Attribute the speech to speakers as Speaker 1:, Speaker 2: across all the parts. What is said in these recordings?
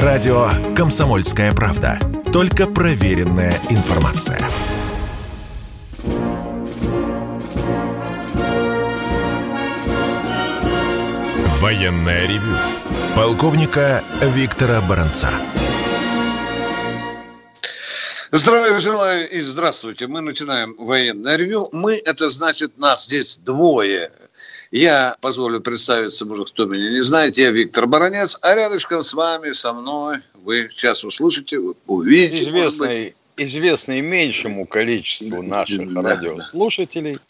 Speaker 1: Радио «Комсомольская правда». Только проверенная информация. Военная ревю. Полковника Виктора Баранца.
Speaker 2: Здравия желаю и здравствуйте. Мы начинаем военное ревю. Мы, это значит, нас здесь двое. Я позволю представиться, может, кто меня не знает. Я Виктор Баранец, а рядышком с вами, со мной, вы сейчас услышите, увидите.
Speaker 3: Известный, известный меньшему количеству наших да, радиослушателей –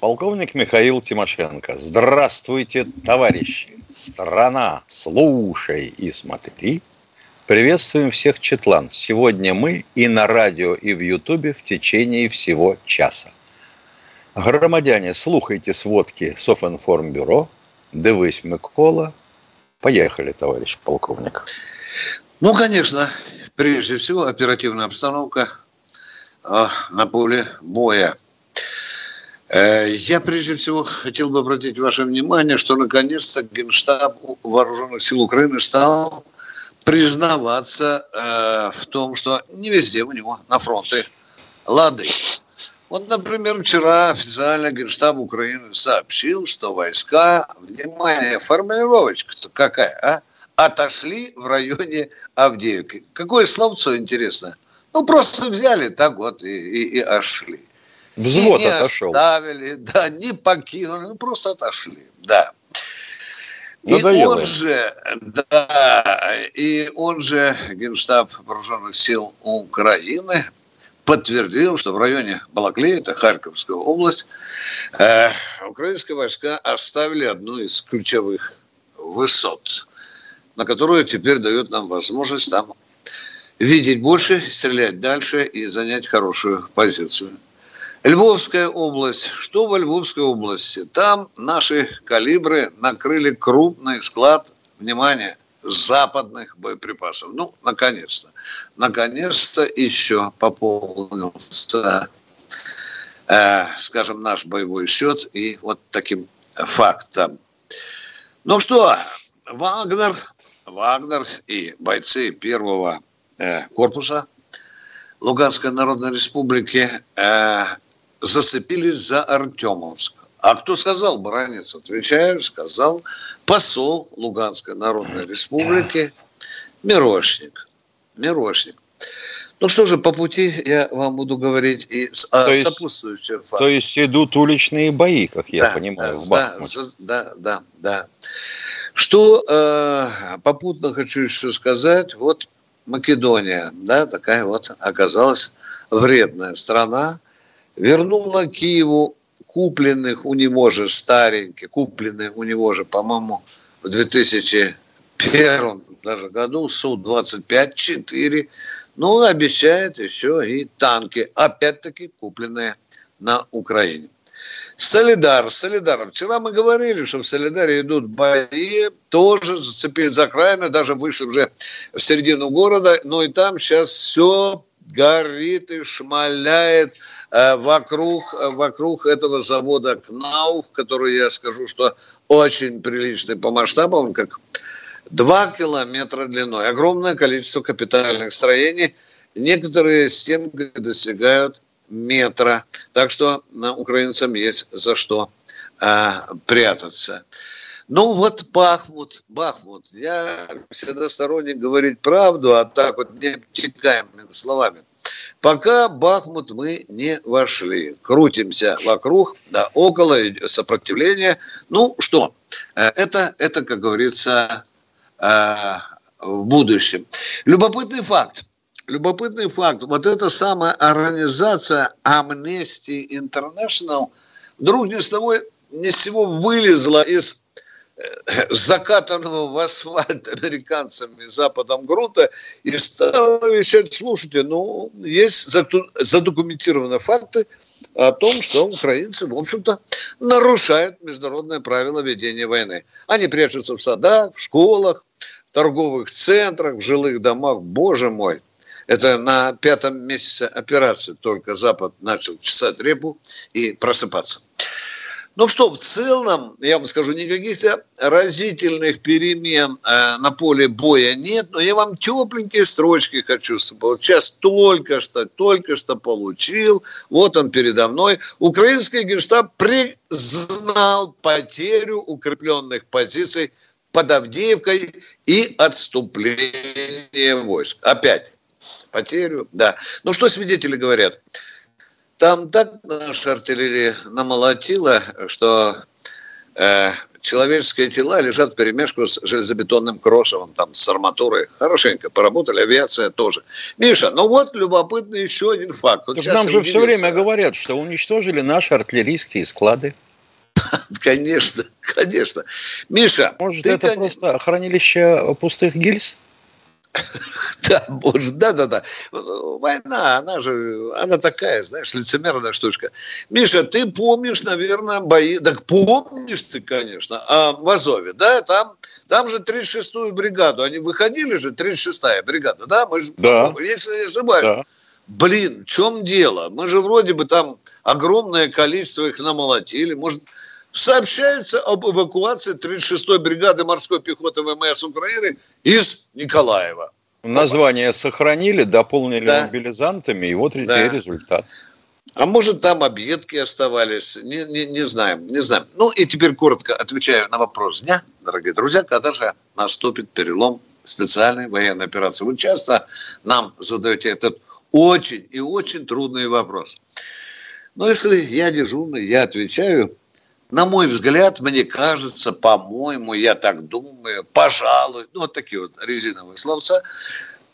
Speaker 3: Полковник Михаил Тимошенко. Здравствуйте, товарищи. Страна, слушай и смотри. Приветствуем всех четлан. Сегодня мы и на радио, и в Ютубе в течение всего часа. Громадяне, слухайте сводки Софинформбюро. Дивись, Микола. Поехали, товарищ полковник.
Speaker 2: Ну, конечно, прежде всего оперативная обстановка э, на поле боя – Э, я прежде всего хотел бы обратить ваше внимание, что наконец-то Генштаб Вооруженных сил Украины стал признаваться э, в том, что не везде у него на фронте лады. Вот, например, вчера официально Генштаб Украины сообщил, что войска, внимание, формулировочка-то какая, а? Отошли в районе Авдеевки. Какое словцо интересно. Ну, просто взяли так вот и, и, и ошли. Взвод и не отошел. оставили, да, не покинули, ну просто отошли, да. И он же, да, и он же, Генштаб Вооруженных сил Украины, подтвердил, что в районе Балаклея, это Харьковская область, э, украинские войска оставили одну из ключевых высот, на которую теперь дает нам возможность там видеть больше, стрелять дальше и занять хорошую позицию. Львовская область. Что во Львовской области? Там наши калибры накрыли крупный склад, внимание, западных боеприпасов. Ну, наконец-то. Наконец-то еще пополнился, э, скажем, наш боевой счет и вот таким фактом. Ну что, Вагнер, Вагнер и бойцы первого э, корпуса Луганской Народной Республики э, зацепились за Артемовск. А кто сказал, Баранец? Отвечаю, сказал посол Луганской Народной Республики Мирошник. Мирошник. Ну что же, по пути я вам буду говорить и о
Speaker 3: то сопутствующих фактах. То есть идут уличные бои, как я да, понимаю,
Speaker 2: да, в Бахмуте. Да, да, да, да. Что э, попутно хочу еще сказать, вот Македония, да, такая вот оказалась вредная страна, вернула Киеву купленных у него же стареньких, купленных у него же, по-моему, в 2001 даже году Су-25-4, ну, обещает еще и танки, опять-таки купленные на Украине. Солидар, Солидар. Вчера мы говорили, что в Солидаре идут бои, тоже зацепили за окраины, даже вышли уже в середину города, но и там сейчас все горит и шмаляет э, вокруг, вокруг этого завода КНАУФ, который я скажу, что очень приличный по масштабам, как два километра длиной. Огромное количество капитальных строений. Некоторые стенки достигают метра. Так что на украинцам есть за что а, прятаться. Ну вот Бахмут, Бахмут. Я всегда сторонник говорить правду, а так вот не обтекаемыми словами. Пока Бахмут мы не вошли. Крутимся вокруг, да, около сопротивления. Ну что, э, это, это как говорится, э, в будущем. Любопытный факт. Любопытный факт. Вот эта самая организация Amnesty International вдруг ни с того ни с сего вылезла из закатанного в асфальт американцами Западом грунта и стала вещать, слушайте, ну, есть задокументированные факты о том, что украинцы, в общем-то, нарушают международные правила ведения войны. Они прячутся в садах, в школах, в торговых центрах, в жилых домах. Боже мой, это на пятом месяце операции только Запад начал чесать репу и просыпаться. Ну что, в целом, я вам скажу, никаких-то разительных перемен э, на поле боя нет, но я вам тепленькие строчки хочу. Вот сейчас только что, только что получил, вот он передо мной. Украинский генштаб признал потерю укрепленных позиций под Авдеевкой и отступление войск. Опять потерю, да. Ну что свидетели говорят? Там так наша артиллерия намолотила, что э, человеческие тела лежат в перемешку с железобетонным крошевом, там, с арматурой. Хорошенько поработали, авиация тоже. Миша, ну вот любопытный еще один факт. Вот
Speaker 3: нам же все время говорят, что уничтожили наши артиллерийские склады.
Speaker 2: Конечно, конечно. Миша,
Speaker 3: Может, это просто хранилище пустых гильз?
Speaker 2: Да, может, да, да, да. Война, она же, она такая, знаешь, лицемерная штучка. Миша, ты помнишь, наверное, бои, так помнишь ты, конечно, а в Азове, да, там, там же 36-ю бригаду, они выходили же, 36-я бригада, да, мы же,
Speaker 3: да.
Speaker 2: если не ошибаюсь. Да. Блин, в чем дело? Мы же вроде бы там огромное количество их намолотили, может, сообщается об эвакуации 36-й бригады морской пехоты ВМС Украины из Николаева.
Speaker 3: Название сохранили, дополнили да. мобилизантами, и вот да. результат.
Speaker 2: А может, там объедки оставались, не, не, не знаем, не знаем. Ну и теперь коротко отвечаю на вопрос дня, дорогие друзья, когда же наступит перелом специальной военной операции. Вы часто нам задаете этот очень и очень трудный вопрос. Но если я дежурный, я отвечаю – на мой взгляд, мне кажется, по-моему, я так думаю, пожалуй, ну вот такие вот резиновые словца,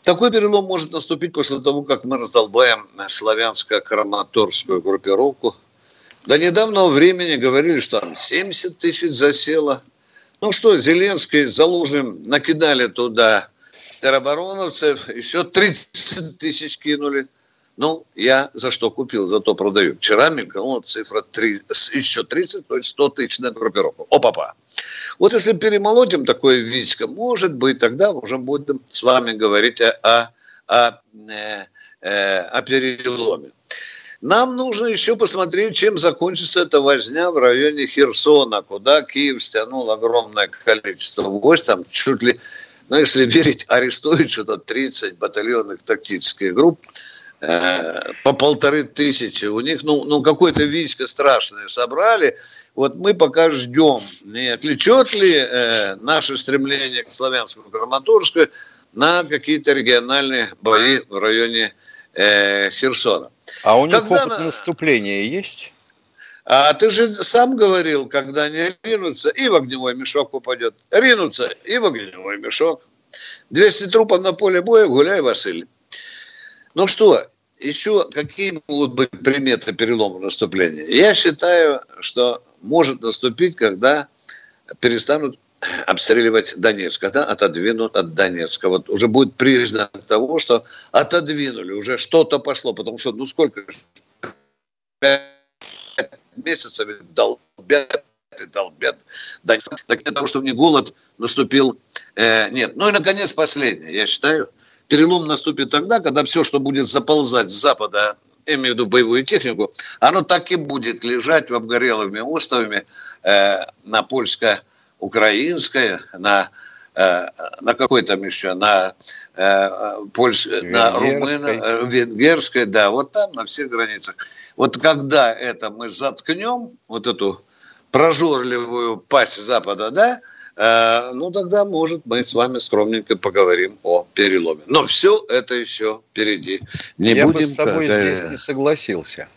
Speaker 2: такой перелом может наступить после того, как мы раздолбаем славянско-краматорскую группировку. До недавнего времени говорили, что там 70 тысяч засело. Ну что, Зеленский с Залужным накидали туда теробороновцев, еще 30 тысяч кинули – ну, я за что купил, за то продаю. Вчера мелькнула цифра 3, еще 30, то есть 100 тысяч на группировку. Опа-па. Вот если перемолотим такое вичко, может быть, тогда уже будем с вами говорить о, о, о, э, э, о переломе. Нам нужно еще посмотреть, чем закончится эта возня в районе Херсона, куда Киев стянул огромное количество войск, там чуть ли, ну, если верить Арестовичу, то 30 батальонных тактических групп – по полторы тысячи. У них, ну, ну какое-то войско страшное собрали. Вот мы пока ждем, не отвлечет ли э, наше стремление к славянскому Краматорску на какие-то региональные бои в районе э, Херсона.
Speaker 3: А у них Когда опыт наступления есть?
Speaker 2: А ты же сам говорил, когда они ринутся, и в огневой мешок попадет. Ринутся, и в огневой мешок. 200 трупов на поле боя, гуляй, Василий. Ну что, еще какие могут быть приметы перелома наступления? Я считаю, что может наступить, когда перестанут обстреливать Донецк, когда отодвинут от Донецка. Вот уже будет признак того, что отодвинули, уже что-то пошло, потому что, ну сколько, месяцев долбят и долбят. Так для того, чтобы не голод наступил, э, нет. Ну и, наконец, последнее. Я считаю, перелом наступит тогда, когда все, что будет заползать с запада, я имею в виду боевую технику, оно так и будет лежать в обгорелыми островами э, на польско-украинской, на э, на какой там еще, на, э, польш... на румыно, э, венгерской, да, вот там на всех границах. Вот когда это мы заткнем, вот эту прожорливую пасть Запада, да, ну тогда, может, мы с вами скромненько поговорим о переломе. Но все это еще впереди.
Speaker 3: Не Я будем бы с тобой как... здесь не согласился.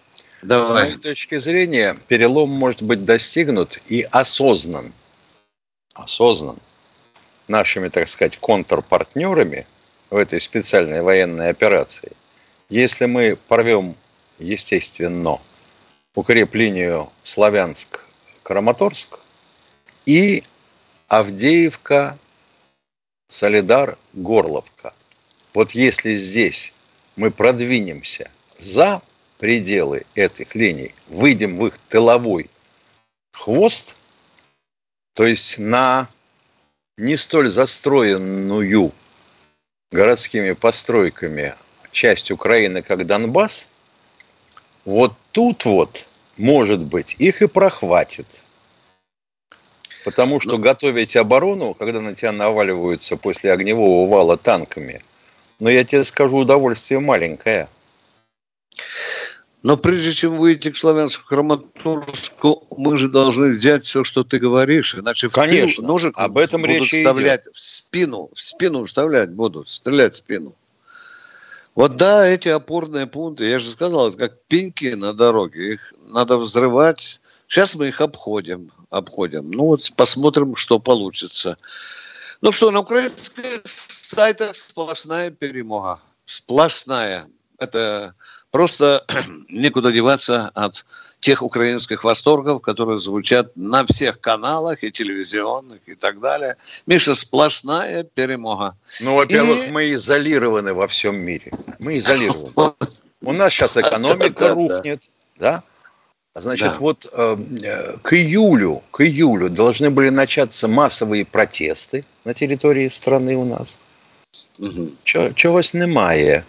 Speaker 3: Давай. С моей точки зрения, перелом может быть достигнут и осознан. Осознан нашими, так сказать, контрпартнерами в этой специальной военной операции. Если мы порвем, естественно, укреплению Славянск-Краматорск и Авдеевка, Солидар, Горловка. Вот если здесь мы продвинемся за пределы этих линий, выйдем в их тыловой хвост, то есть на не столь застроенную городскими постройками часть Украины, как Донбасс, вот тут вот может быть, их и прохватит. Потому что ну, готовить оборону, когда на тебя наваливаются после огневого вала танками, но я тебе скажу, удовольствие маленькое.
Speaker 2: Но прежде чем выйти к славянску Краматорску, мы же должны взять все, что ты говоришь, иначе
Speaker 3: Конечно, в ножик об этом
Speaker 2: будут
Speaker 3: речь
Speaker 2: вставлять
Speaker 3: идет.
Speaker 2: в спину, в спину вставлять будут, стрелять в спину. Вот да, эти опорные пункты, я же сказал, это как пеньки на дороге, их надо взрывать. Сейчас мы их обходим, обходим. Ну вот посмотрим, что получится. Ну что, на украинских сайтах сплошная перемога. Сплошная. Это просто некуда деваться от тех украинских восторгов, которые звучат на всех каналах и телевизионных и так далее. Миша, сплошная перемога.
Speaker 3: Ну, во-первых, и... мы изолированы во всем мире. Мы изолированы. У нас сейчас экономика рухнет, да? Значит, да. вот э, к июлю, к июлю должны были начаться массовые протесты на территории страны у нас. Угу. Чогось немає.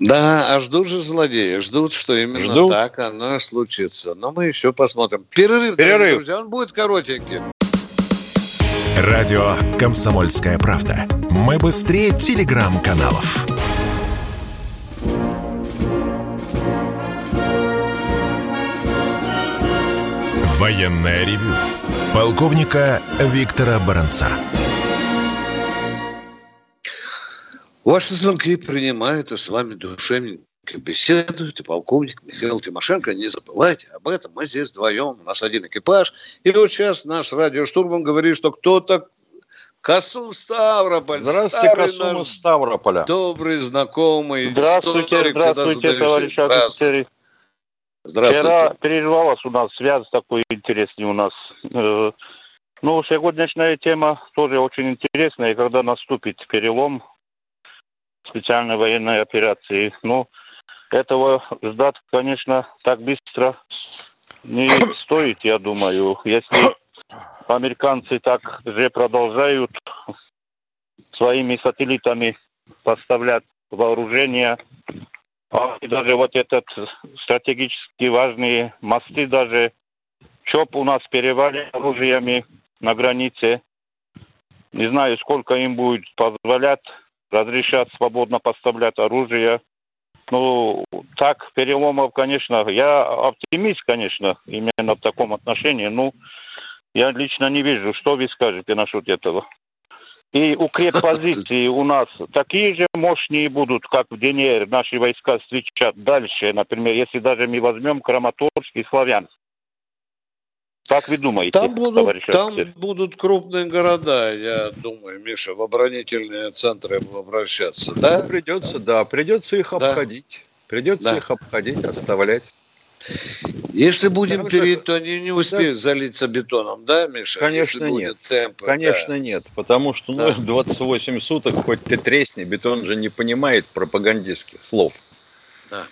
Speaker 2: Да, а ждут же злодеи, ждут, что именно ждут. так оно случится. Но мы еще посмотрим. Перерыв,
Speaker 3: Перерыв. друзья,
Speaker 2: он будет коротенький.
Speaker 1: Радио «Комсомольская правда». Мы быстрее телеграм-каналов. Военная ревю. Полковника Виктора Баранца.
Speaker 2: Ваши звонки принимают и с вами душевненько беседует и полковник Михаил Тимошенко. Не забывайте об этом. Мы здесь вдвоем. У нас один экипаж. И вот сейчас наш радиоштурман говорит, что кто-то Касум Ставрополь.
Speaker 3: Здравствуйте, Касум Ставрополя.
Speaker 2: Добрый, знакомый.
Speaker 4: Здравствуйте, здравствуйте, товарищ офицеры. Здравствуйте. Вчера перервалась у нас связь такой интересный у нас. Э, ну, сегодняшняя тема тоже очень интересная. Когда наступит перелом, специальной военной операции. Ну, этого ждать, конечно, так быстро не стоит, я думаю. Если американцы так же продолжают своими сателлитами поставлять вооружение, а даже вот этот стратегически важные мосты даже ЧОП у нас перевали оружиями на границе. Не знаю, сколько им будет позволять разрешат свободно поставлять оружие. Ну, так, переломов, конечно, я оптимист, конечно, именно в таком отношении. Ну, я лично не вижу, что вы скажете насчет этого. И укреп позиции у нас такие же мощные будут, как в ДНР. Наши войска встречат дальше. Например, если даже мы возьмем Краматорск и Славянск. Как вы думаете,
Speaker 2: там будут, там будут крупные города, я думаю, Миша, в оборонительные центры обращаться, да?
Speaker 3: Ну, придется, да, придется их да. обходить. Придется да. их обходить, оставлять.
Speaker 2: Если будем Потому перейти, то они не успеют да. залиться бетоном, да, Миша?
Speaker 3: Конечно нет. Темпы, Конечно да. нет, потому что ну, 28 суток, хоть ты тресни, бетон же не понимает пропагандистских слов. Да.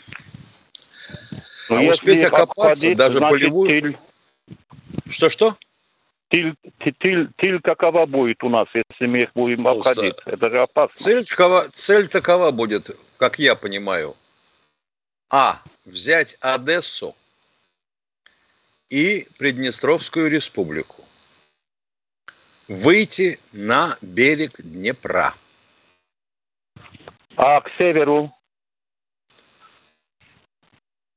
Speaker 4: А Но успеть окопаться, даже полевую...
Speaker 3: Что-что?
Speaker 4: Тиль, тиль, тиль какова будет у нас, если мы их будем обходить? Это же опасно.
Speaker 3: Цель такова, цель такова будет, как я понимаю. А. Взять Одессу и Приднестровскую республику. Выйти на берег Днепра.
Speaker 4: А к северу?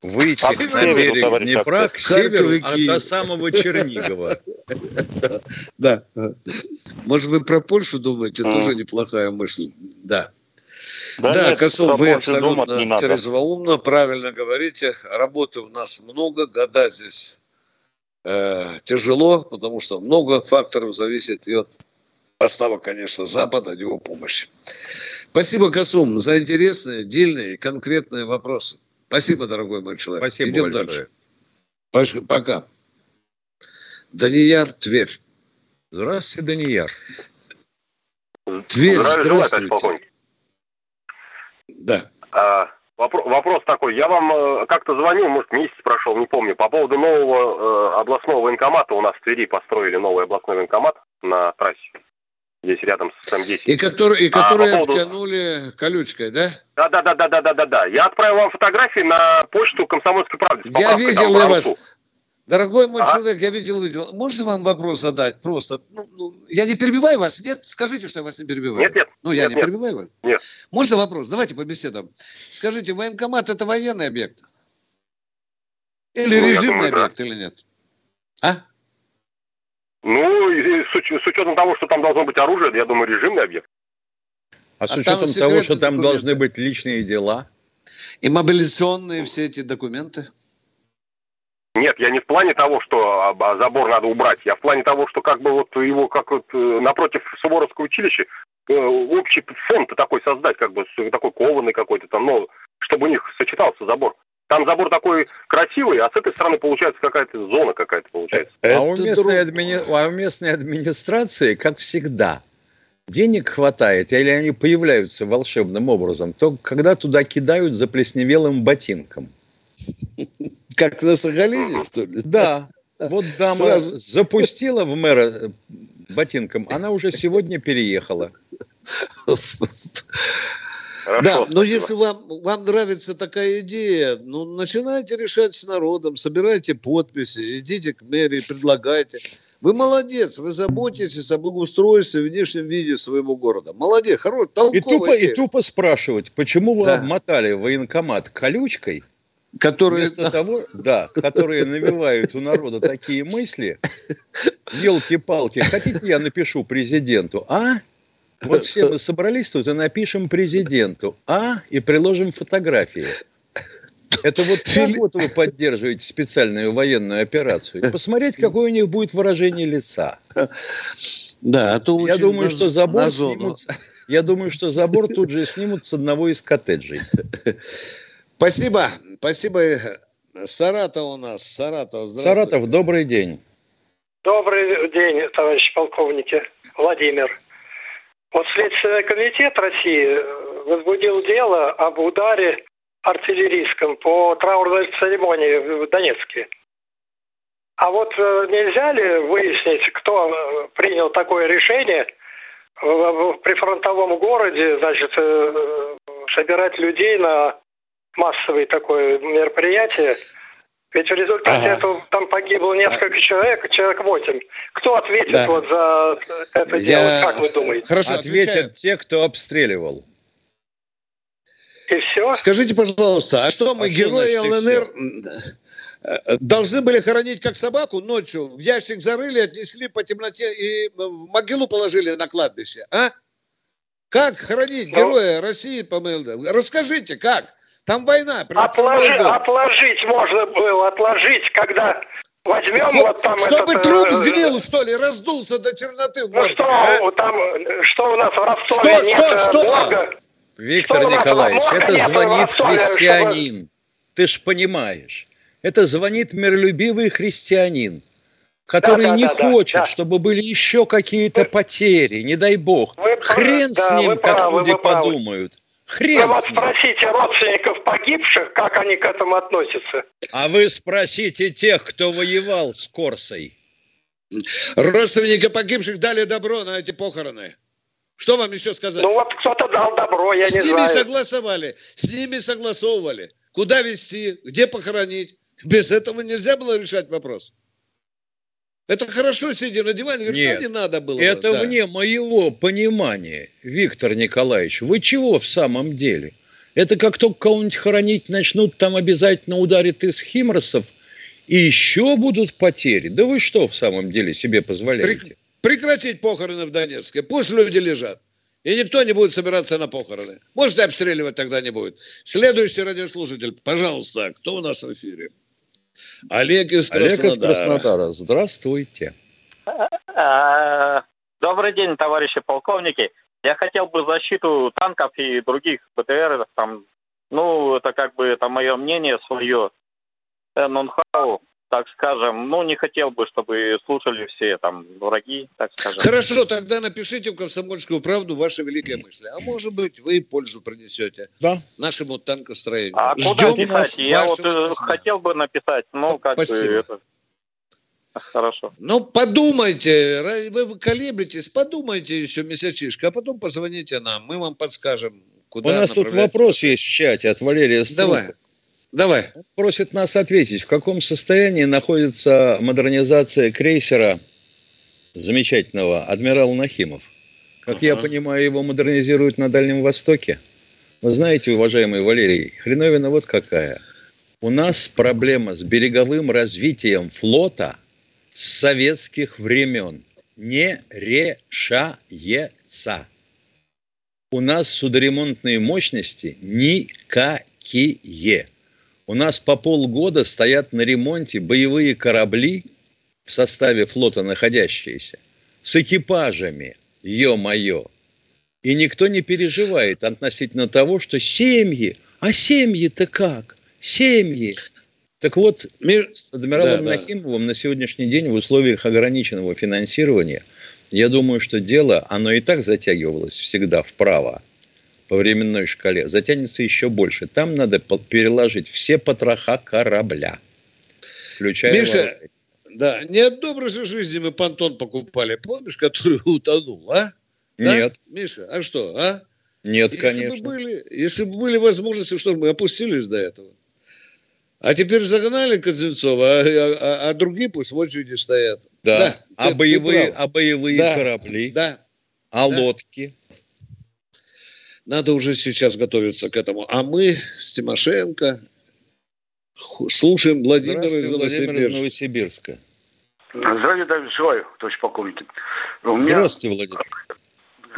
Speaker 3: выйти а на берег Днепра к северу от до самого Чернигова.
Speaker 2: Да. Может, вы про Польшу думаете? Тоже неплохая мысль. Да. Да, Косов, вы абсолютно трезвоумно, правильно говорите. Работы у нас много, года здесь э, тяжело, потому что много факторов зависит и от поставок, конечно, Запада, от его помощи. Спасибо, Касум, за интересные, дельные и конкретные вопросы. Спасибо, дорогой мой человек.
Speaker 3: Спасибо Идем большое.
Speaker 2: дальше. Пока. Данияр, Тверь.
Speaker 3: Здравствуйте, Данияр.
Speaker 2: Тверь, здравствуйте.
Speaker 5: Да. А, вопрос, такой. Я вам э, как-то звонил, может, месяц прошел, не помню, по поводу нового э, областного военкомата. У нас в Твери построили новый областной военкомат на трассе. здесь рядом с М10.
Speaker 2: И, который, и которые а, по поводу... обтянули колючкой, да?
Speaker 5: Да, да, да, да, да, да, да, да. Я отправил вам фотографии на почту Комсомольской правды.
Speaker 2: Я видел я вас. Дорогой мой а? человек, я видел, видел. Можно вам вопрос задать? Просто. Ну, ну, я не перебиваю вас? Нет? Скажите, что я вас не перебиваю.
Speaker 5: Нет, нет.
Speaker 2: Ну, я
Speaker 5: нет,
Speaker 2: не нет. перебиваю вас?
Speaker 5: Нет.
Speaker 2: Можно вопрос? Давайте побеседуем. Скажите, военкомат это военный объект? Или ну, режимный думаю, объект, да. или нет? А?
Speaker 5: Ну, и, с, с учетом того, что там должно быть оружие, я думаю, режимный объект.
Speaker 3: А с а учетом того, что там документы. должны быть личные дела?
Speaker 2: И мобилизационные все эти документы?
Speaker 5: Нет, я не в плане того, что а, забор надо убрать. Я в плане того, что как бы вот его, как вот э, напротив Суворовского училища, э, общий фонд такой создать, как бы такой кованый какой-то там, ну, чтобы у них сочетался забор. Там забор такой красивый, а с этой стороны получается какая-то зона какая-то получается.
Speaker 3: А у, местной админи... а у местной администрации, как всегда, денег хватает, или они появляются волшебным образом, то когда туда кидают заплесневелым ботинком.
Speaker 2: Как на Сахалине, что ли?
Speaker 3: Да. Вот дама Сразу. запустила в мэра ботинком, она уже сегодня переехала.
Speaker 2: Хорошо, да, но спасибо. если вам, вам нравится такая идея, ну, начинайте решать с народом, собирайте подписи, идите к мэрии, предлагайте. Вы молодец, вы заботитесь о благоустройстве и внешнем виде своего города. Молодец, хорош,
Speaker 3: толковая и тупо, идея. и тупо спрашивать, почему вы да. обмотали военкомат колючкой, которые... Вместо того, да, которые навевают у народа такие мысли, елки-палки, хотите я напишу президенту, а? Вот все мы собрались тут и напишем президенту, а? И приложим фотографии. Это вот как вот вы поддерживаете специальную военную операцию? Посмотреть, какое у них будет выражение лица.
Speaker 2: Да, а то
Speaker 3: я думаю, что забор снимут, я думаю, что забор тут же снимут с одного из коттеджей.
Speaker 2: Спасибо. Спасибо. Саратов у нас. Саратов,
Speaker 3: Саратов, добрый день.
Speaker 6: Добрый день, товарищ полковники. Владимир. Вот Следственный комитет России возбудил дело об ударе артиллерийском по траурной церемонии в Донецке. А вот э, нельзя ли выяснить, кто э, принял такое решение в прифронтовом городе, значит, э, собирать людей на массовое такое мероприятие. Ведь в результате ага. этого там погибло несколько человек, человек 8. Кто ответит да. вот за это Я... дело, как вы думаете?
Speaker 3: Хорошо, ответят отвечаю. те, кто обстреливал.
Speaker 6: И все?
Speaker 2: Скажите, пожалуйста, а что мы, а герои ЛНР, э, должны были хоронить как собаку ночью, в ящик зарыли, отнесли по темноте и в могилу положили на кладбище, а? Как хоронить ну, героя России, по-моему? Расскажите, как? Там война.
Speaker 6: Отложи, отложить можно было, отложить, когда возьмем ну, вот там
Speaker 2: Чтобы этот, труп э, сгнил, что ли, раздулся до черноты.
Speaker 6: Ну что, а? там, что у нас в Ростове что, нет что, что? Бога?
Speaker 3: Виктор что Николаевич, это звонит христианин. Чтобы... Ты ж понимаешь. Это звонит миролюбивый христианин, который да, да, не да, хочет, да, чтобы были еще какие-то потери, не дай бог. Вы Хрен да, с ним, как правы, люди подумают. Хрен
Speaker 6: Вы вот спросите родственников погибших, как они к этому относятся.
Speaker 3: А вы спросите тех, кто воевал с Корсой.
Speaker 2: Родственники погибших дали добро на эти похороны. Что вам еще сказать?
Speaker 6: Ну вот кто-то дал добро, я
Speaker 2: с
Speaker 6: не
Speaker 2: знаю.
Speaker 6: С
Speaker 2: ними согласовали, с ними согласовывали. Куда везти, где похоронить. Без этого нельзя было решать вопрос. Это хорошо сидя на диване, говорит, Нет, не надо было.
Speaker 3: Это да. вне моего понимания, Виктор Николаевич. Вы чего в самом деле? Это как только кого-нибудь хоронить начнут, там обязательно ударит из химросов, и еще будут потери. Да вы что в самом деле себе позволяете?
Speaker 2: Прекратить похороны в Донецке. Пусть люди лежат. И никто не будет собираться на похороны. Может, и обстреливать тогда не будет. Следующий радиослушатель, пожалуйста, кто у нас в эфире? Олег из Краснодара. Олег из Краснодара.
Speaker 3: Здравствуйте.
Speaker 7: А, добрый день, товарищи полковники. Я хотел бы защиту танков и других БТР, там, ну, это как бы это мое мнение свое, э, нонхау, так скажем. Ну, не хотел бы, чтобы слушали все там враги, так скажем.
Speaker 2: Хорошо, тогда напишите в «Комсомольскую правду» ваши великие мысли. А может быть, вы пользу принесете
Speaker 3: да.
Speaker 2: нашему танкостроению.
Speaker 7: А Ждем куда писать? Я вот э, письма. хотел бы написать, но как Спасибо. бы это... Хорошо.
Speaker 2: Ну, подумайте, вы колеблетесь, подумайте еще месячишко, а потом позвоните нам, мы вам подскажем,
Speaker 3: куда У нас тут вопрос есть в чате от Валерия
Speaker 2: Струка. Давай. Давай.
Speaker 3: Он просит нас ответить, в каком состоянии находится модернизация крейсера замечательного адмирал Нахимов. Как ага. я понимаю, его модернизируют на Дальнем Востоке. Вы знаете, уважаемый Валерий, хреновина вот какая. У нас проблема с береговым развитием флота с советских времен не решается. У нас судоремонтные мощности никакие. У нас по полгода стоят на ремонте боевые корабли в составе флота находящиеся, с экипажами, ё-моё. И никто не переживает относительно того, что семьи, а семьи-то как? Семьи. Так вот, с адмиралом да, Нахимовым да. на сегодняшний день в условиях ограниченного финансирования, я думаю, что дело, оно и так затягивалось всегда вправо по временной шкале, затянется еще больше. Там надо переложить все потроха корабля,
Speaker 2: включая... Миша, да, не от доброй жизни мы понтон покупали, помнишь, который утонул, а?
Speaker 3: Да? Нет.
Speaker 2: Миша, а что, а?
Speaker 3: Нет,
Speaker 2: если
Speaker 3: конечно.
Speaker 2: Бы были, если бы были возможности, что мы опустились до этого. А теперь загнали Кузнецова, а, а, а, а другие пусть в очереди стоят.
Speaker 3: Да. да а, ты, боевые, ты а боевые да. корабли?
Speaker 2: Да.
Speaker 3: А
Speaker 2: да.
Speaker 3: лодки?
Speaker 2: Надо уже сейчас готовиться к этому. А мы с Тимошенко слушаем Владимира из Новосибирска. Владимир из
Speaker 3: Новосибирска.
Speaker 8: Здравия желаю, товарищ полковник.
Speaker 3: У меня... Здравствуйте, Владимир.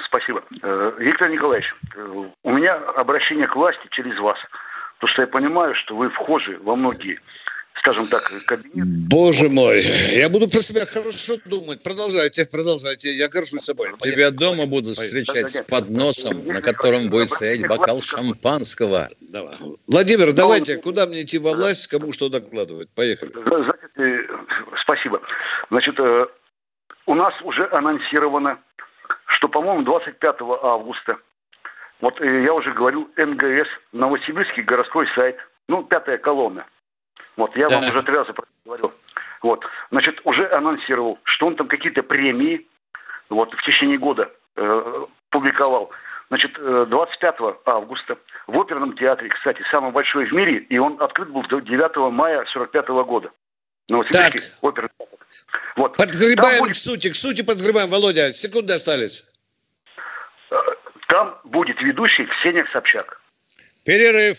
Speaker 8: Спасибо. Э, Виктор Николаевич, э, у меня обращение к власти через вас. Потому что я понимаю, что вы вхожи во многие скажем так, кабинет.
Speaker 2: Боже мой, я буду про себя хорошо думать. Продолжайте, продолжайте, я горжусь собой.
Speaker 3: Тебя дома будут встречать с подносом, на котором будет стоять бокал шампанского.
Speaker 2: Давай. Владимир, давайте, куда мне идти во власть, кому что докладывать? Поехали.
Speaker 8: Знаете, спасибо. Значит, э, у нас уже анонсировано, что, по-моему, 25 августа, вот э, я уже говорил, НГС, Новосибирский городской сайт, ну, пятая колонна – вот, я да. вам уже три раза говорил. Вот, значит, уже анонсировал, что он там какие-то премии вот, в течение года э, публиковал. Значит, 25 э, августа в оперном театре, кстати, самый большой в мире, и он открыт был 9 мая 45 года.
Speaker 2: Новосибирский так. оперный театр. Вот. Подгребаем будет... к сути, к сути подгребаем, Володя, секунды остались.
Speaker 8: Э, там будет ведущий Ксения Собчак.
Speaker 2: Перерыв.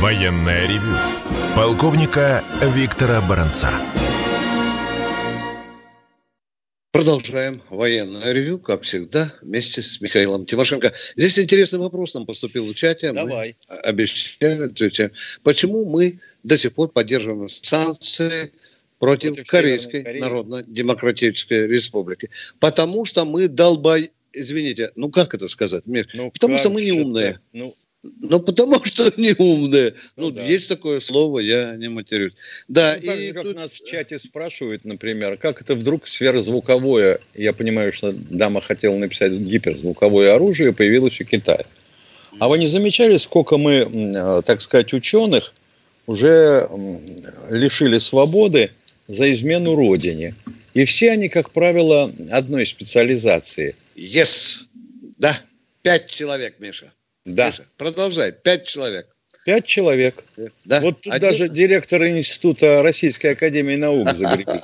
Speaker 1: Военное ревю полковника Виктора Баранца.
Speaker 2: Продолжаем военное ревю, как всегда, вместе с Михаилом Тимошенко. Здесь интересный вопрос нам поступил в чате.
Speaker 3: Давай.
Speaker 2: Мы обещали ответить. Почему мы до сих пор поддерживаем санкции против, против Корейской Народно-Демократической Республики? Потому что мы долбай... Извините, ну как это сказать? Ну, Потому что мы не умные. Ну, ну, потому что не умные. Ну, ну да. есть такое слово, я не матерюсь. Да,
Speaker 3: ну, и как тут... нас в чате спрашивают, например, как это вдруг сверхзвуковое, я понимаю, что дама хотела написать гиперзвуковое оружие, появилось у Китая. А вы не замечали, сколько мы, э, так сказать, ученых уже лишили свободы за измену родине? И все они, как правило, одной специализации.
Speaker 2: Yes. Да, пять человек, Миша.
Speaker 3: Да. Миша,
Speaker 2: продолжай. Пять человек.
Speaker 3: Пять человек. Да? Вот тут Один... даже директор Института Российской Академии Наук загребли.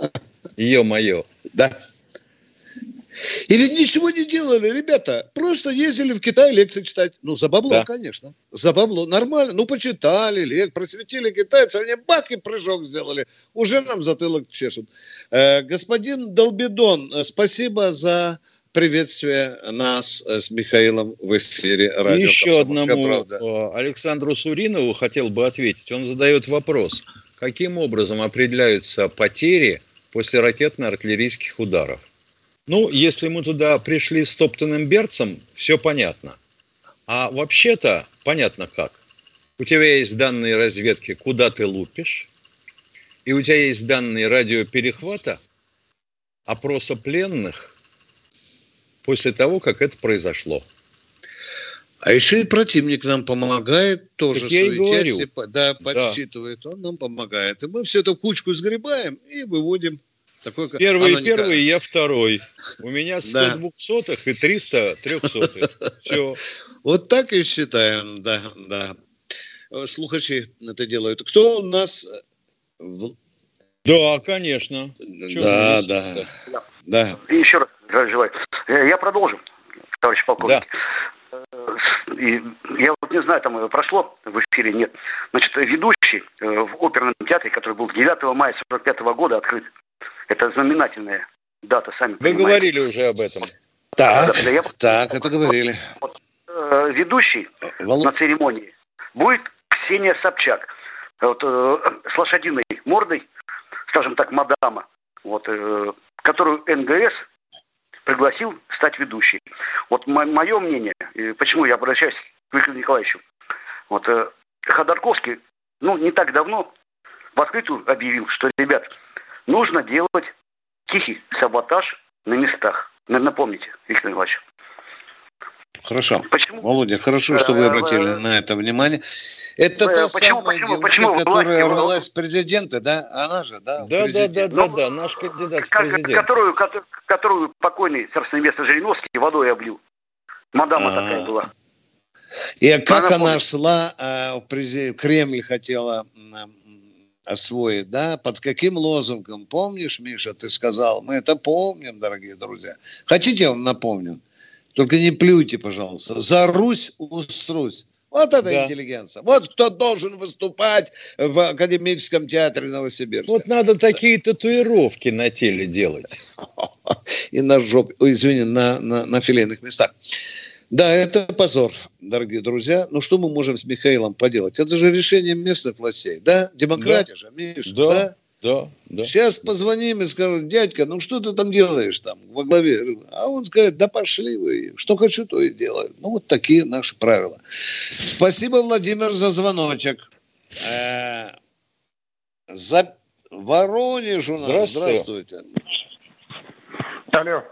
Speaker 3: Ё-моё.
Speaker 2: Да. И ведь ничего не делали, ребята. Просто ездили в Китай лекции читать. Ну, за бабло, да. конечно. За бабло. Нормально. Ну, почитали, лек, просветили китайцев, они бах и прыжок сделали. Уже нам затылок чешут. Э, господин Долбидон, спасибо за приветствие нас с Михаилом в эфире
Speaker 3: радио. И еще одному правда. Александру Суринову хотел бы ответить. Он задает вопрос. Каким образом определяются потери после ракетно-артиллерийских ударов? Ну, если мы туда пришли с топтанным берцем, все понятно. А вообще-то понятно как. У тебя есть данные разведки, куда ты лупишь, и у тебя есть данные радиоперехвата, опроса пленных после того, как это произошло.
Speaker 2: А еще и противник нам помогает, тоже так суетясь, да, подсчитывает, да. он нам помогает. И мы все это кучку сгребаем и выводим.
Speaker 3: Такой, первый первый, я второй. У меня 100 да. двухсотых и 300 трехсотых. Все.
Speaker 2: Вот так и считаем, да, да. Слухачи это делают. Кто у нас
Speaker 3: да, конечно.
Speaker 2: да, да, да, да.
Speaker 8: И еще раз, желаю. Э, я продолжу, товарищ полковник. Да. Э, и я вот не знаю, там э, прошло в эфире, нет. Значит, ведущий в оперном театре, который был 9 мая 45 года открыт, это знаменательная дата, сами
Speaker 3: Вы понимаете. говорили уже об этом.
Speaker 2: Так, да, я... так, это говорили.
Speaker 8: Вот, э, ведущий Вол... на церемонии будет Ксения Собчак. Вот, э, с лошадиной мордой, скажем так, мадама, вот, э, которую НГС пригласил стать ведущей. Вот мое мнение, почему я обращаюсь к Виктору Николаевичу. Вот, э, Ходорковский, ну, не так давно в открытую объявил, что, ребят, нужно делать тихий саботаж на местах. Напомните, Виктор Николаевич.
Speaker 2: Хорошо. Почему? Володя, хорошо, что вы обратили на это внимание. Это та почему, самая почему, девушка, почему которая рвалась в президенты, да? Она же, да?
Speaker 3: Да, да, да, да, да, наш кандидат в президент.
Speaker 8: Которую, которую покойный царственный место Жириновский водой облил. Мадама А-а-а. такая была.
Speaker 2: И как она, она шла, а, в Кремль хотела освоить, да, под каким лозунгом? Помнишь, Миша, ты сказал? Мы это помним, дорогие друзья. Хотите, я вам напомню? Только не плюйте, пожалуйста. За Русь уструсь. Вот это да. интеллигенция. Вот кто должен выступать в Академическом театре Новосибирска.
Speaker 3: Вот надо такие татуировки на теле делать.
Speaker 2: И на жопе, ой, извини, на, на, на филейных местах. Да, это позор, дорогие друзья. Но что мы можем с Михаилом поделать? Это же решение местных властей, да? Демократия да. же, Миша, да? да?
Speaker 3: Да, да.
Speaker 2: Сейчас позвоним и скажем, дядька, ну что ты там делаешь там во главе? А он скажет, да пошли вы, что хочу, то и делаю. Ну вот такие наши правила. Спасибо, Владимир, за звоночек. Э, за Воронеж у нас. Здравствуйте. Здравствуйте.
Speaker 9: Алло.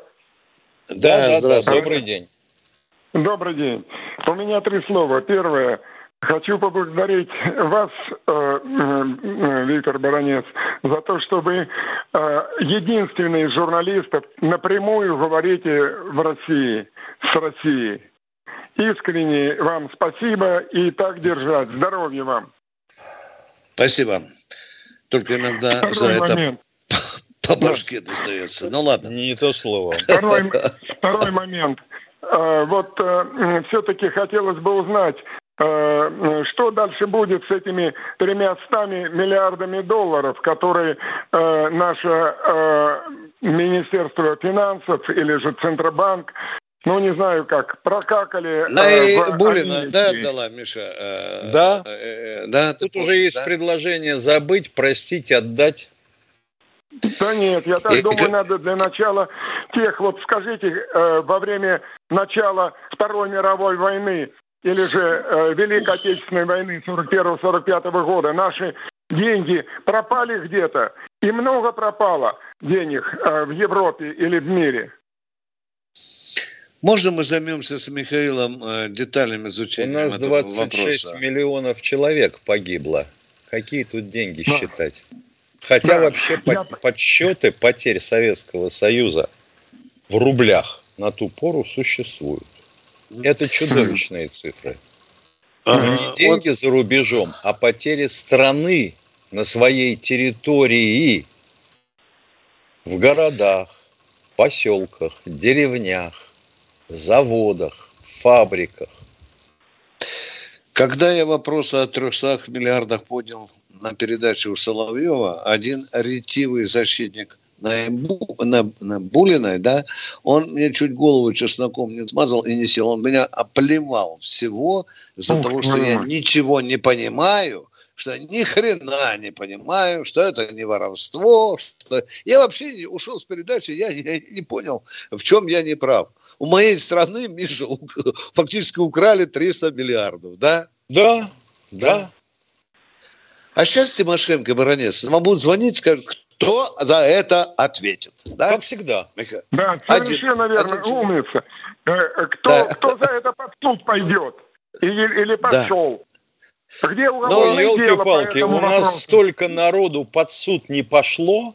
Speaker 3: Да, да, здравствуйте. Добрый день.
Speaker 9: Добрый день. У меня три слова. Первое – Хочу поблагодарить вас, э, э, Виктор Баранец, за то, что вы э, единственный из журналистов напрямую говорите в России, с Россией. Искренне вам спасибо и так держать. Здоровья вам.
Speaker 2: Спасибо. Только иногда Второй за момент. это по башке достается. Ну ладно.
Speaker 3: Не то слово.
Speaker 9: Второй, второй момент. Вот все-таки хотелось бы узнать, Э, что дальше будет с этими тремястами миллиардами долларов, которые э, наше э, Министерство финансов или же Центробанк ну, не знаю как, прокакали.
Speaker 2: На э, Булина, да, дала, Миша?
Speaker 3: Э, да. Э, да. Тут уже есть да? предложение забыть, простить, отдать.
Speaker 9: Да нет, я так думаю, надо для начала тех, вот скажите, э, во время начала Второй мировой войны или же э, Великой Отечественной войны 41-45 года наши деньги пропали где-то, и много пропало денег э, в Европе или в мире.
Speaker 2: Можно мы займемся с Михаилом э, детальным изучением
Speaker 3: У нас 26 вопроса? миллионов человек погибло. Какие тут деньги да. считать? Хотя да. вообще Я... подсчеты потерь Советского Союза в рублях на ту пору существуют. Это чудовищные цифры. Не деньги за рубежом, а потери страны на своей территории в городах, поселках, деревнях, заводах, фабриках.
Speaker 2: Когда я вопрос о 300 миллиардах поднял на передаче у Соловьева, один ретивый защитник на, на, на Булиной, да, он мне чуть голову чесноком не смазал и не сел. Он меня оплевал всего за Ух, того, что я ничего не понимаю, что ни хрена не понимаю, что это не воровство, что... Я вообще ушел с передачи, я, я не понял, в чем я не прав. У моей страны, Миша, фактически украли 300 миллиардов, да?
Speaker 3: Да, да.
Speaker 2: А сейчас Тимошенко Баранец вам будут звонить, скажут, кто за это ответит. Да?
Speaker 3: Как всегда.
Speaker 9: Да, совершенно один, верно, один умница. Э, э, кто, да. кто за это под суд пойдет? Или, или пошел?
Speaker 3: Да. Где уголовное ну, елки-палки, у нас вопросу? столько народу под суд не пошло.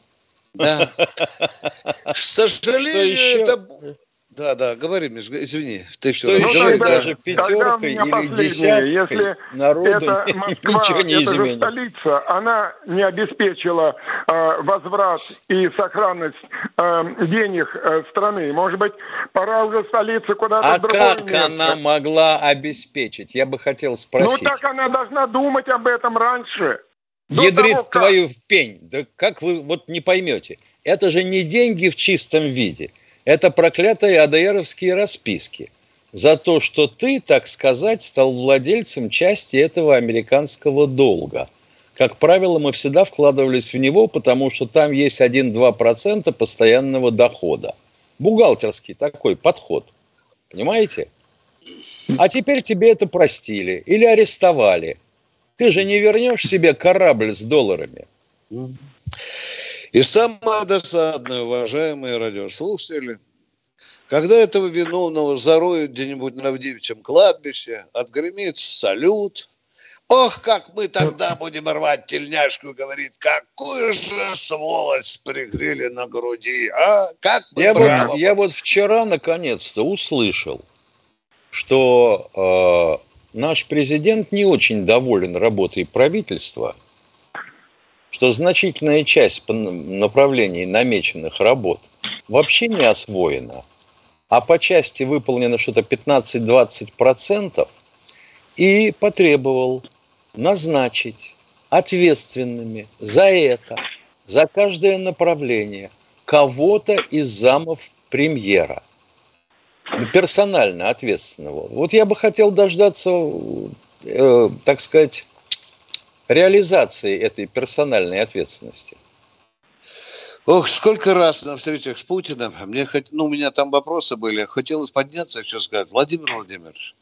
Speaker 2: Да. К сожалению, это да, да, говори, Миш, извини.
Speaker 3: Ты что, еще говори, даже пятеркой или десяткой
Speaker 9: Если народу это Москва, ничего не это изменит. же столица, она не обеспечила э, возврат и сохранность э, денег э, страны. Может быть, пора уже столице куда-то
Speaker 3: А как место. она могла обеспечить? Я бы хотел спросить. Ну
Speaker 9: так она должна думать об этом раньше.
Speaker 3: Ядрит того, как... твою в пень. Да как вы вот не поймете? Это же не деньги в чистом виде – это проклятые АДРовские расписки за то, что ты, так сказать, стал владельцем части этого американского долга. Как правило, мы всегда вкладывались в него, потому что там есть 1-2% постоянного дохода. Бухгалтерский такой подход. Понимаете? А теперь тебе это простили или арестовали. Ты же не вернешь себе корабль с долларами.
Speaker 2: И самое досадное, уважаемые радиослушатели, когда этого виновного зароют где-нибудь на Авдеевичьем кладбище, отгремит салют, Ох, как мы тогда будем рвать тельняшку, говорит, какую же сволочь пригрели на груди, а? Как
Speaker 3: мы я, вот, я вот вчера наконец-то услышал, что э, наш президент не очень доволен работой правительства – что значительная часть направлений намеченных работ вообще не освоена, а по части выполнено что-то 15-20%, и потребовал назначить ответственными за это, за каждое направление кого-то из замов премьера, персонально ответственного. Вот я бы хотел дождаться, э, так сказать, реализации этой персональной ответственности?
Speaker 2: Ох, сколько раз на встречах с Путиным, мне хоть, ну, у меня там вопросы были, хотелось подняться что сказать. Владимир Владимирович,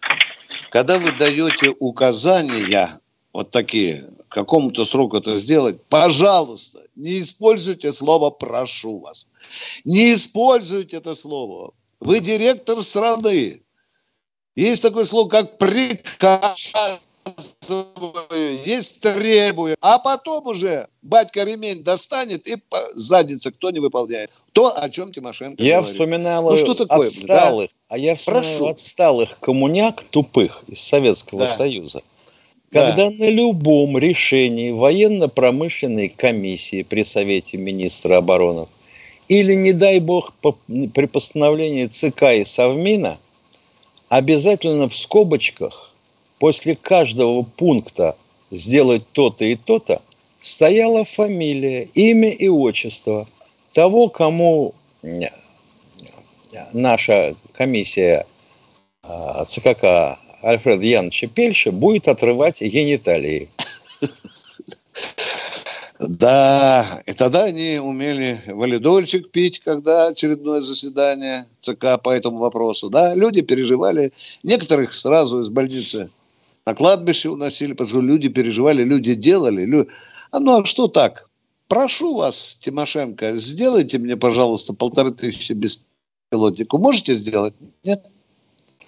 Speaker 2: когда вы даете указания, вот такие, какому-то сроку это сделать, пожалуйста, не используйте слово «прошу вас». Не используйте это слово. Вы директор страны. Есть такое слово, как приказ есть требую, а потом уже батька ремень достанет и задница кто не выполняет. То, о чем Тимошенко
Speaker 3: Я говорит. вспоминал ну, что такое, отсталых, да? а я вспоминал Прошу. отсталых коммуняк тупых из Советского да. Союза. Когда да. на любом решении военно-промышленной комиссии при Совете министра обороны или, не дай бог, по, при постановлении ЦК и Совмина обязательно в скобочках – после каждого пункта сделать то-то и то-то, стояла фамилия, имя и отчество того, кому наша комиссия а, ЦКК Альфреда Яновича Пельша будет отрывать гениталии.
Speaker 2: Да, и тогда они умели валидольчик пить, когда очередное заседание ЦК по этому вопросу. Да, люди переживали. Некоторых сразу из больницы на кладбище уносили, поскольку люди переживали, люди делали. Люди... А ну а что так? Прошу вас, Тимошенко, сделайте мне, пожалуйста, полторы тысячи беспилотнику. Можете сделать? Нет?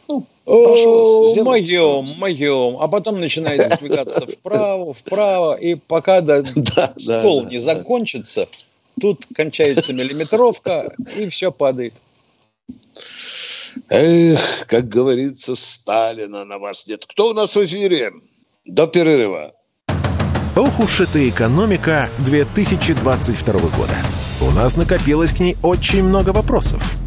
Speaker 3: Ну, прошу вас, моем, моем. А потом начинает двигаться вправо, вправо, и пока до да, стол да, не да, закончится, тут кончается миллиметровка, и все падает.
Speaker 2: Эх, как говорится, Сталина на вас нет. Кто у нас в эфире? До перерыва.
Speaker 1: Ох уж эта экономика 2022 года. У нас накопилось к ней очень много вопросов.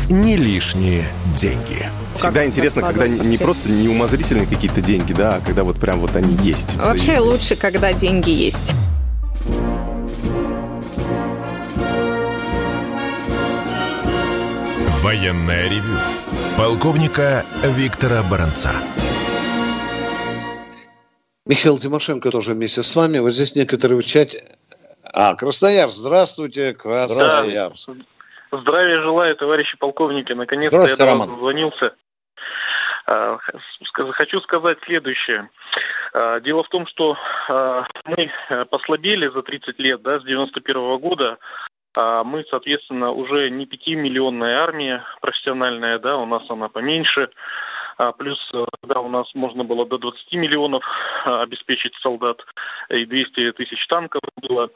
Speaker 1: «Не лишние деньги».
Speaker 10: Всегда интересно, когда не просто неумозрительные какие-то деньги, да, а когда вот прям вот они есть.
Speaker 11: Вообще лучше, когда деньги есть.
Speaker 1: Военная ревю. Полковника Виктора Баранца.
Speaker 2: Михаил Тимошенко тоже вместе с вами. Вот здесь некоторые в чате... А, Красноярск, здравствуйте, Красноярск.
Speaker 12: Здравия желаю, товарищи полковники. Наконец-то я до вас звонился. А, хочу сказать следующее. А, дело в том, что а, мы послабели за 30 лет, да, с 91 -го года. Мы, соответственно, уже не пятимиллионная армия профессиональная, да, у нас она поменьше. А плюс, э, да, у нас можно было до 20 миллионов э, обеспечить солдат, и 200 тысяч танков было.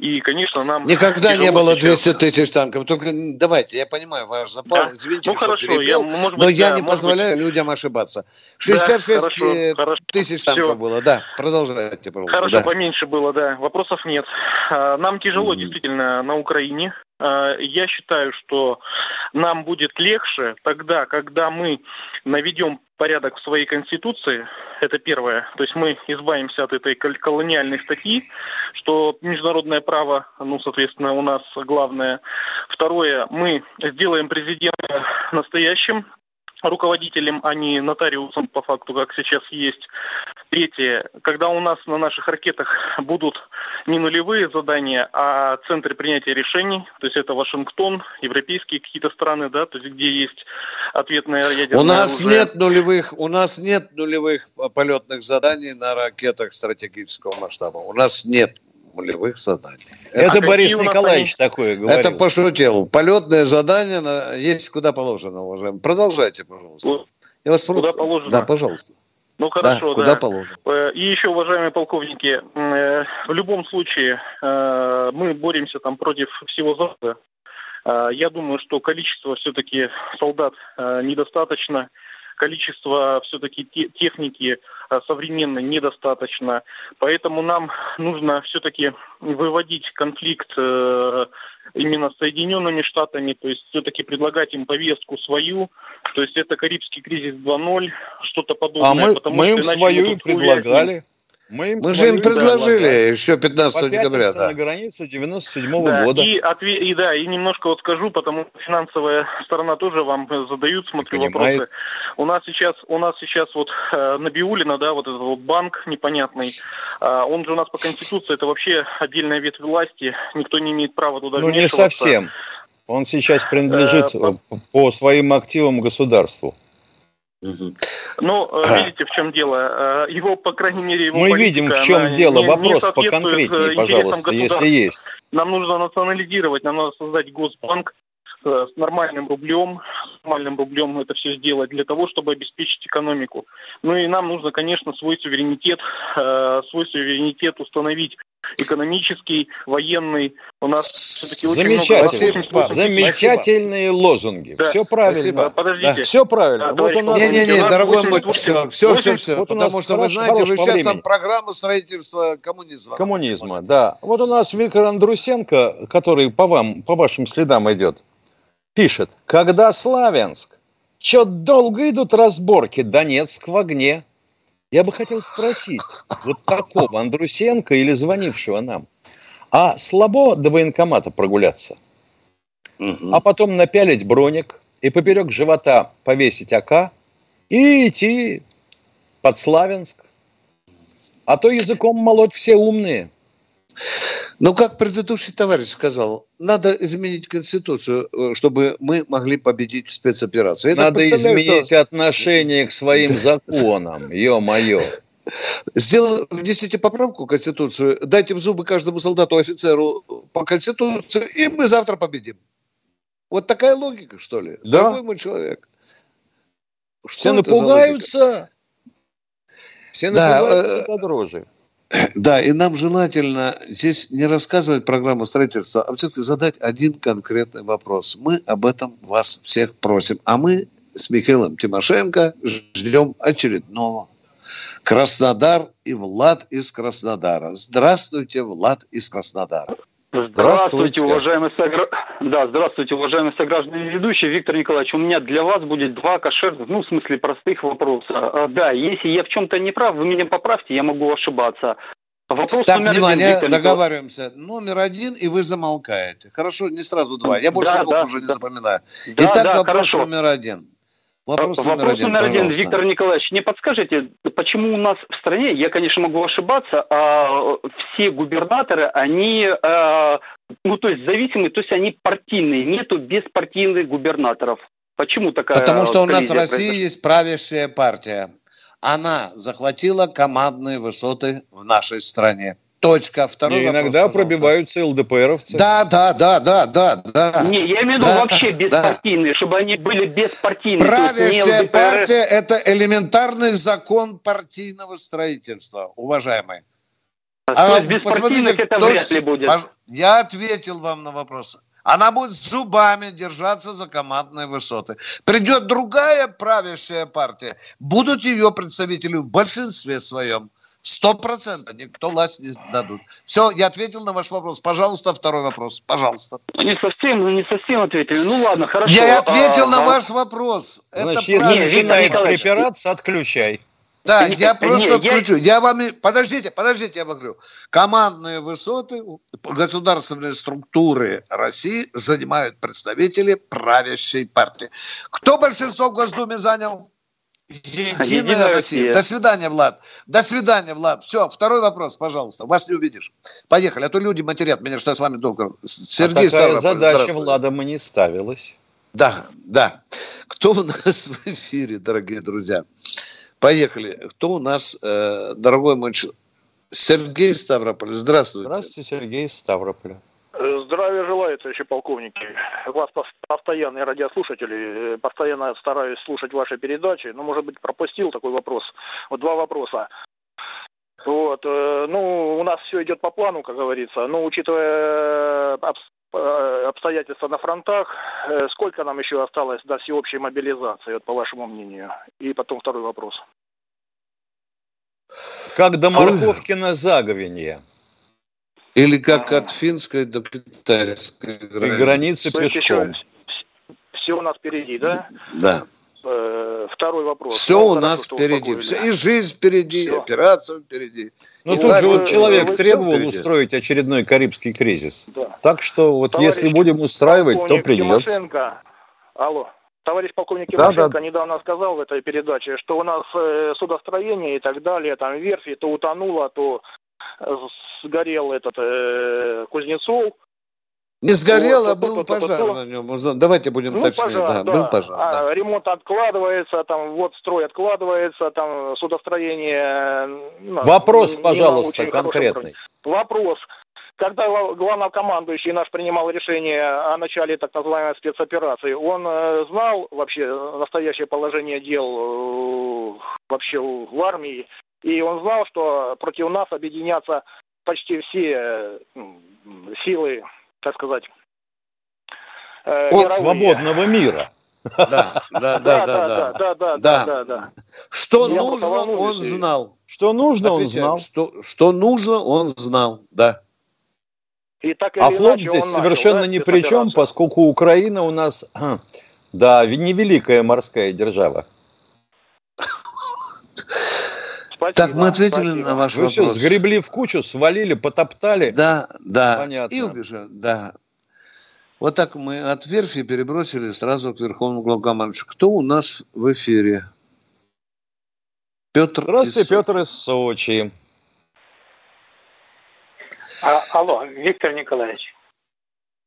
Speaker 12: И, конечно, нам...
Speaker 2: Никогда не было 200 тысяч танков. Только давайте, я понимаю ваш запал. Да? Извините, ну, хорошо, перебил, я, может но быть, я да, не позволяю быть... людям ошибаться. 66 да, э, хорошо, тысяч хорошо. танков было, да. Продолжайте, пожалуйста.
Speaker 12: Хорошо,
Speaker 2: да.
Speaker 12: поменьше было, да. Вопросов нет. А, нам тяжело mm. действительно на Украине. А, я считаю, что нам будет легче тогда, когда мы наведем порядок в своей конституции, это первое, то есть мы избавимся от этой колониальной статьи, что международное право, ну, соответственно, у нас главное. Второе, мы сделаем президента настоящим, руководителем, а не нотариусом по факту, как сейчас есть. Третье, когда у нас на наших ракетах будут не нулевые задания, а центры принятия решений, то есть это Вашингтон, европейские какие-то страны, да, то есть где есть ответная ядерное
Speaker 2: У нас оружие. нет нулевых, у нас нет нулевых полетных заданий на ракетах стратегического масштаба. У нас нет нулевых заданий.
Speaker 3: Это а Борис Николаевич они... такое говорил.
Speaker 2: Это пошутил. Полетное задание на... есть куда положено, уважаемый. Продолжайте, пожалуйста.
Speaker 12: Я вас куда положено?
Speaker 2: Да, пожалуйста.
Speaker 12: Ну хорошо,
Speaker 2: да. Куда да. положено?
Speaker 12: Э, и еще, уважаемые полковники, э, в любом случае э, мы боремся там против всего Запада. Я думаю, что количество все-таки солдат недостаточно количество все-таки техники э, современной недостаточно. Поэтому нам нужно все-таки выводить конфликт э, именно с Соединенными Штатами, то есть все-таки предлагать им повестку свою, то есть это Карибский кризис 2.0, что-то подобное.
Speaker 3: А мы, мы им свою и предлагали.
Speaker 2: Мы, им Мы же им предложили да, еще 15 декабря.
Speaker 3: Да. на границе 97 -го да, года.
Speaker 12: И, отве- и да, и немножко вот скажу, потому что финансовая сторона тоже вам задают, смотрю, Понимает. вопросы. У нас сейчас, у нас сейчас вот э, Набиулина, да, вот этот вот банк непонятный, э, он же у нас по Конституции, это вообще отдельная ветвь власти, никто не имеет права туда
Speaker 3: Ну, не совсем. Он сейчас принадлежит э, по своим активам государству.
Speaker 12: Ну, э, видите, в чем дело. Э, его, по крайней мере, его
Speaker 3: Мы видим, в чем дело. Не, Вопрос не поконкретнее, э, пожалуйста, если есть.
Speaker 12: Нам нужно национализировать, нам надо создать госбанк с нормальным рублем, с нормальным рублем это все сделать для того, чтобы обеспечить экономику. Ну и нам нужно, конечно, свой суверенитет, свой суверенитет установить экономический, военный. У нас все-таки
Speaker 3: очень Замечательно. много... Замечательные Спасибо. лозунги. Да. Все правильно. Спасибо.
Speaker 12: Подождите.
Speaker 3: Да. Все правильно.
Speaker 2: Да, вот у нас... Не-не-не, дорогой мой, все, все, все, все. Вот потому что вы знаете, вы сейчас там программа строительства коммунизма.
Speaker 3: Коммунизма, да. Вот у нас Виктор Андрусенко, который по вам, по вашим следам идет, пишет, когда Славянск, что долго идут разборки, Донецк в огне. Я бы хотел спросить вот такого Андрусенко или звонившего нам, а слабо до военкомата прогуляться? Угу. А потом напялить броник и поперек живота повесить АК и идти под Славянск. А то языком молоть все умные.
Speaker 2: Ну, как предыдущий товарищ сказал, надо изменить Конституцию, э, чтобы мы могли победить в спецоперации.
Speaker 3: Я надо изменить что... отношение к своим законам, ё-моё.
Speaker 2: Сделал, внесите поправку в Конституцию, дайте в зубы каждому солдату, офицеру по Конституции, и мы завтра победим. Вот такая логика, что ли?
Speaker 3: Да.
Speaker 2: Дорогой мой человек.
Speaker 3: Все напугаются. Все напугаются да, до дрожи.
Speaker 2: Да, и нам желательно здесь не рассказывать программу строительства, а все-таки задать один конкретный вопрос. Мы об этом вас всех просим. А мы с Михаилом Тимошенко ждем очередного. Краснодар и Влад из Краснодара. Здравствуйте, Влад из Краснодара.
Speaker 13: Здравствуйте, уважаемые согра... да, здравствуйте, уважаемые сограждане ведущие. Виктор Николаевич, у меня для вас будет два кошерных, ну, в смысле, простых вопроса. А, да, если я в чем-то не прав, вы меня поправьте, я могу ошибаться.
Speaker 2: Вопрос так, номер внимание, один, договариваемся. Номер один, и вы замолкаете. Хорошо, не сразу два. Я больше да, да, уже да. не запоминаю.
Speaker 13: Да,
Speaker 2: Итак,
Speaker 13: да,
Speaker 2: вопрос
Speaker 13: хорошо.
Speaker 2: номер один.
Speaker 13: Вопрос, Вопрос номер один, номер один Виктор Николаевич, не подскажете, почему у нас в стране, я, конечно, могу ошибаться, а все губернаторы, они, а, ну, то есть зависимые, то есть они партийные, нету беспартийных губернаторов. Почему такая
Speaker 2: Потому что у нас в России произошла? есть правящая партия. Она захватила командные высоты в нашей стране. Точка. Второй
Speaker 3: не,
Speaker 2: вопрос,
Speaker 3: иногда пожалуйста. пробиваются ЛДПРовцы.
Speaker 2: Да, да, да, да, да, да.
Speaker 13: Не, я имею в виду да, вообще беспартийные, да. чтобы они были беспартийные.
Speaker 2: Правящая партия – это элементарный закон партийного строительства, уважаемые.
Speaker 13: А, а то посмотрите, это вряд ли будет.
Speaker 2: Я ответил вам на вопрос. Она будет зубами держаться за командные высоты. Придет другая правящая партия, будут ее представители в большинстве своем. Сто процентов никто власть не дадут. Все, я ответил на ваш вопрос. Пожалуйста, второй вопрос. Пожалуйста.
Speaker 13: Не совсем, не совсем ответили. Ну ладно, хорошо.
Speaker 2: Я ответил а, на а... ваш вопрос.
Speaker 3: Значит, Это если начинает припираться, отключай.
Speaker 2: Да, не, я просто не, отключу. Я... я вам... Подождите, подождите, я вам говорю. Командные высоты, государственные структуры России занимают представители правящей партии. Кто большинство в Госдуме занял? Единая, Единая Россия. Россия. До свидания, Влад. До свидания, Влад. Все, второй вопрос, пожалуйста. Вас не увидишь. Поехали, а то люди матерят меня, что я с вами долго.
Speaker 3: Сергей а такая задача Влада мы не ставилась.
Speaker 2: Да, да. Кто у нас в эфире, дорогие друзья? Поехали. Кто у нас, э, дорогой мой Сергей Ставрополь. Здравствуйте.
Speaker 3: Здравствуйте, Сергей Ставрополь.
Speaker 14: Здравия желаю, товарищи полковники. Вас постоянные радиослушатели, э, постоянно стараюсь слушать ваши передачи, но, может быть, пропустил такой вопрос. Вот два вопроса. Вот, э, ну, у нас все идет по плану, как говорится, но учитывая э, обстоятельства на фронтах, сколько нам еще осталось до всеобщей мобилизации, вот, по вашему мнению? И потом второй вопрос.
Speaker 3: Как до морковки на заговенье.
Speaker 2: Или как от финской до китайской
Speaker 3: границы. границы пешком. Еще,
Speaker 14: все у нас впереди, да?
Speaker 2: Да.
Speaker 14: Э, второй вопрос.
Speaker 2: Все ну, у нас впереди. Все, и жизнь впереди, все. операция впереди.
Speaker 3: Ну, тут же вот человек вы требовал устроить очередной Карибский кризис. Да. Так что вот Товарищ если будем устраивать, то придется. Тимошенко.
Speaker 14: Алло. Товарищ полковник Тимошенко да, да. недавно сказал в этой передаче, что у нас э, судостроение и так далее, там верфи то утонуло, то сгорел этот э, Кузнецов.
Speaker 2: Не сгорел, вот, а был то, пожар то, на нем. Давайте будем ну, точнее. Пожар, да, да, был пожар.
Speaker 14: А,
Speaker 2: да.
Speaker 14: Ремонт откладывается, там вот строй откладывается, там судостроение.
Speaker 3: Ну, Вопрос, пожалуйста, конкретный.
Speaker 14: Вопрос. Когда главнокомандующий наш принимал решение о начале так называемой спецоперации, он э, знал вообще настоящее положение дел э, вообще в армии и он знал, что против нас объединятся почти все э, силы, так сказать,
Speaker 3: э, от мировые. свободного мира.
Speaker 2: Да, да, да, да, да, да, да, да. Что нужно, он знал.
Speaker 3: Что нужно, он знал.
Speaker 2: Что нужно, он знал, да.
Speaker 3: А флот здесь совершенно ни при чем, поскольку Украина у нас, да, невеликая морская держава.
Speaker 2: Спасибо, так, мы ответили спасибо. на ваш Вы вопрос.
Speaker 3: Вы сгребли в кучу, свалили, потоптали.
Speaker 2: Да, да. Понятно. И убежали, да. Вот так мы от верфи перебросили сразу к Верховному главкомандующему. Кто у нас в эфире?
Speaker 3: Петр Здравствуйте, из... Петр из Сочи.
Speaker 15: А, алло, Виктор Николаевич.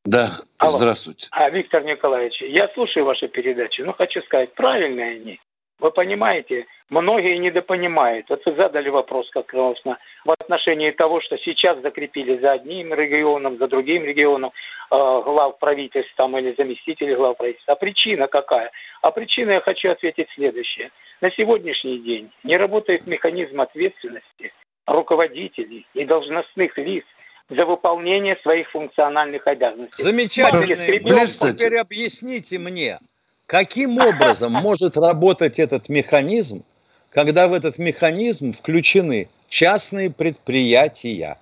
Speaker 2: Да, алло. здравствуйте.
Speaker 15: А, Виктор Николаевич, я слушаю ваши передачи, но хочу сказать, правильные они. Вы понимаете, многие недопонимают. Вот вы задали вопрос как раз в отношении того, что сейчас закрепили за одним регионом, за другим регионом э, глав правительств там, или заместителей глав правительства. А причина какая? А причина я хочу ответить следующее. На сегодняшний день не работает механизм ответственности руководителей и должностных лиц за выполнение своих функциональных обязанностей.
Speaker 3: Замечательно. Теперь объясните мне, каким образом может работать этот механизм, когда в этот механизм включены частные предприятия?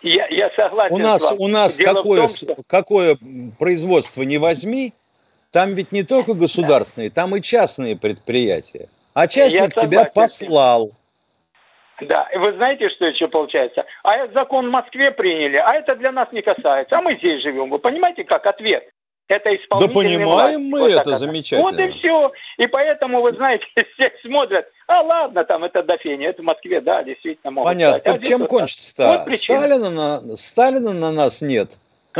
Speaker 15: Я, я согласен.
Speaker 3: У нас, у нас какое, том, что... какое производство не возьми, там ведь не только государственные, да. там и частные предприятия. А частник тебя послал.
Speaker 15: Да, и вы знаете, что еще получается? А этот закон в Москве приняли, а это для нас не касается. А мы здесь живем. Вы понимаете, как ответ? Это
Speaker 3: исполнительная Да понимаем власть. мы вот это, замечательно.
Speaker 15: Вот и все. И поэтому, вы знаете, все смотрят, а ладно, там это до фени, это в Москве, да, действительно могут
Speaker 3: Понятно. Так а чем кончится-то? Вот Сталина на, Сталина на нас нет.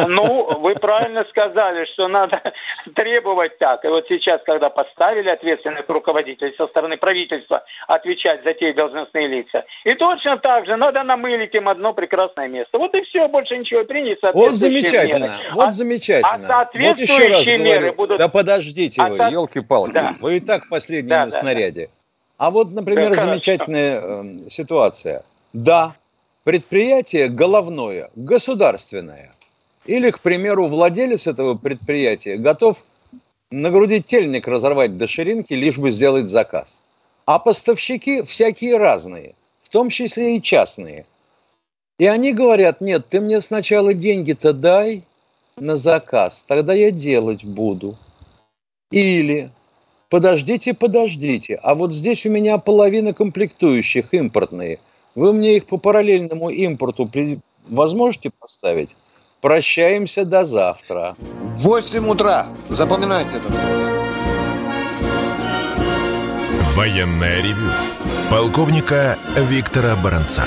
Speaker 15: Ну, вы правильно сказали, что надо требовать так. И вот сейчас, когда поставили ответственных руководителей со стороны правительства отвечать за те должностные лица, и точно так же надо намылить им одно прекрасное место. Вот и все, больше ничего, принять
Speaker 3: Вот замечательно, меры. вот а, замечательно. А вот еще раз меры говорю, будут... да подождите а вы, со... елки-палки, да. вы и так последний да, на да, снаряде. Да. А вот, например, да, замечательная э, ситуация. Да, предприятие головное, государственное – или, к примеру, владелец этого предприятия готов нагрудить тельник разорвать до ширинки, лишь бы сделать заказ. А поставщики всякие разные, в том числе и частные. И они говорят, нет, ты мне сначала деньги-то дай на заказ, тогда я делать буду. Или подождите, подождите, а вот здесь у меня половина комплектующих импортные. Вы мне их по параллельному импорту возможете поставить? Прощаемся до завтра.
Speaker 2: 8 утра. Запоминайте это.
Speaker 1: Военная ревю. Полковника Виктора Баранца.